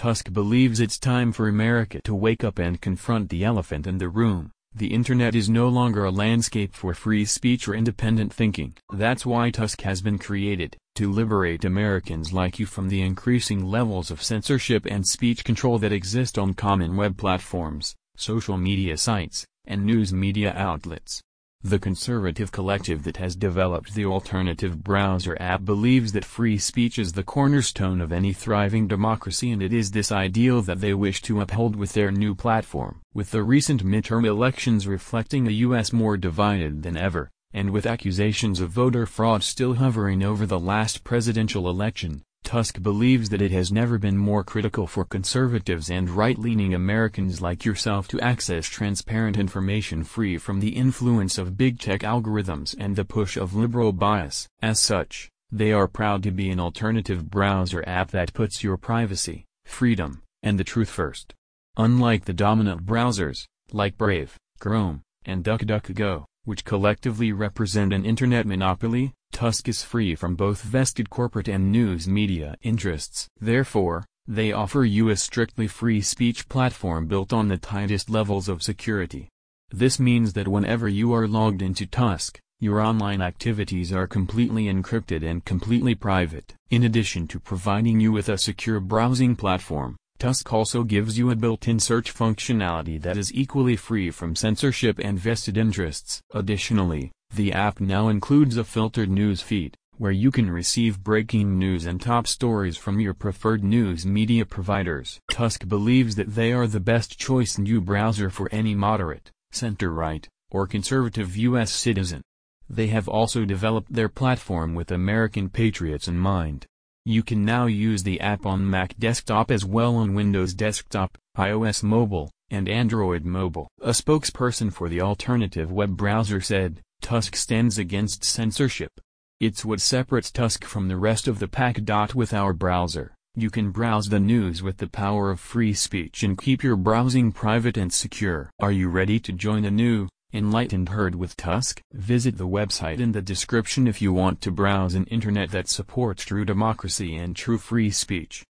Tusk believes it's time for America to wake up and confront the elephant in the room. The internet is no longer a landscape for free speech or independent thinking. That's why Tusk has been created, to liberate Americans like you from the increasing levels of censorship and speech control that exist on common web platforms, social media sites, and news media outlets. The conservative collective that has developed the alternative browser app believes that free speech is the cornerstone of any thriving democracy and it is this ideal that they wish to uphold with their new platform. With the recent midterm elections reflecting a U.S. more divided than ever, and with accusations of voter fraud still hovering over the last presidential election, Tusk believes that it has never been more critical for conservatives and right-leaning Americans like yourself to access transparent information free from the influence of big tech algorithms and the push of liberal bias. As such, they are proud to be an alternative browser app that puts your privacy, freedom, and the truth first. Unlike the dominant browsers, like Brave, Chrome, and DuckDuckGo, which collectively represent an internet monopoly, Tusk is free from both vested corporate and news media interests. Therefore, they offer you a strictly free speech platform built on the tightest levels of security. This means that whenever you are logged into Tusk, your online activities are completely encrypted and completely private. In addition to providing you with a secure browsing platform, Tusk also gives you a built-in search functionality that is equally free from censorship and vested interests. Additionally, the app now includes a filtered news feed, where you can receive breaking news and top stories from your preferred news media providers. Tusk believes that they are the best choice new browser for any moderate, center-right, or conservative U.S. citizen. They have also developed their platform with American patriots in mind. You can now use the app on Mac desktop as well on Windows desktop, iOS mobile, and Android mobile. A spokesperson for the alternative web browser said, Tusk stands against censorship. It's what separates Tusk from the rest of the pack. With our browser, you can browse the news with the power of free speech and keep your browsing private and secure. Are you ready to join a new, enlightened herd with Tusk? Visit the website in the description if you want to browse an internet that supports true democracy and true free speech.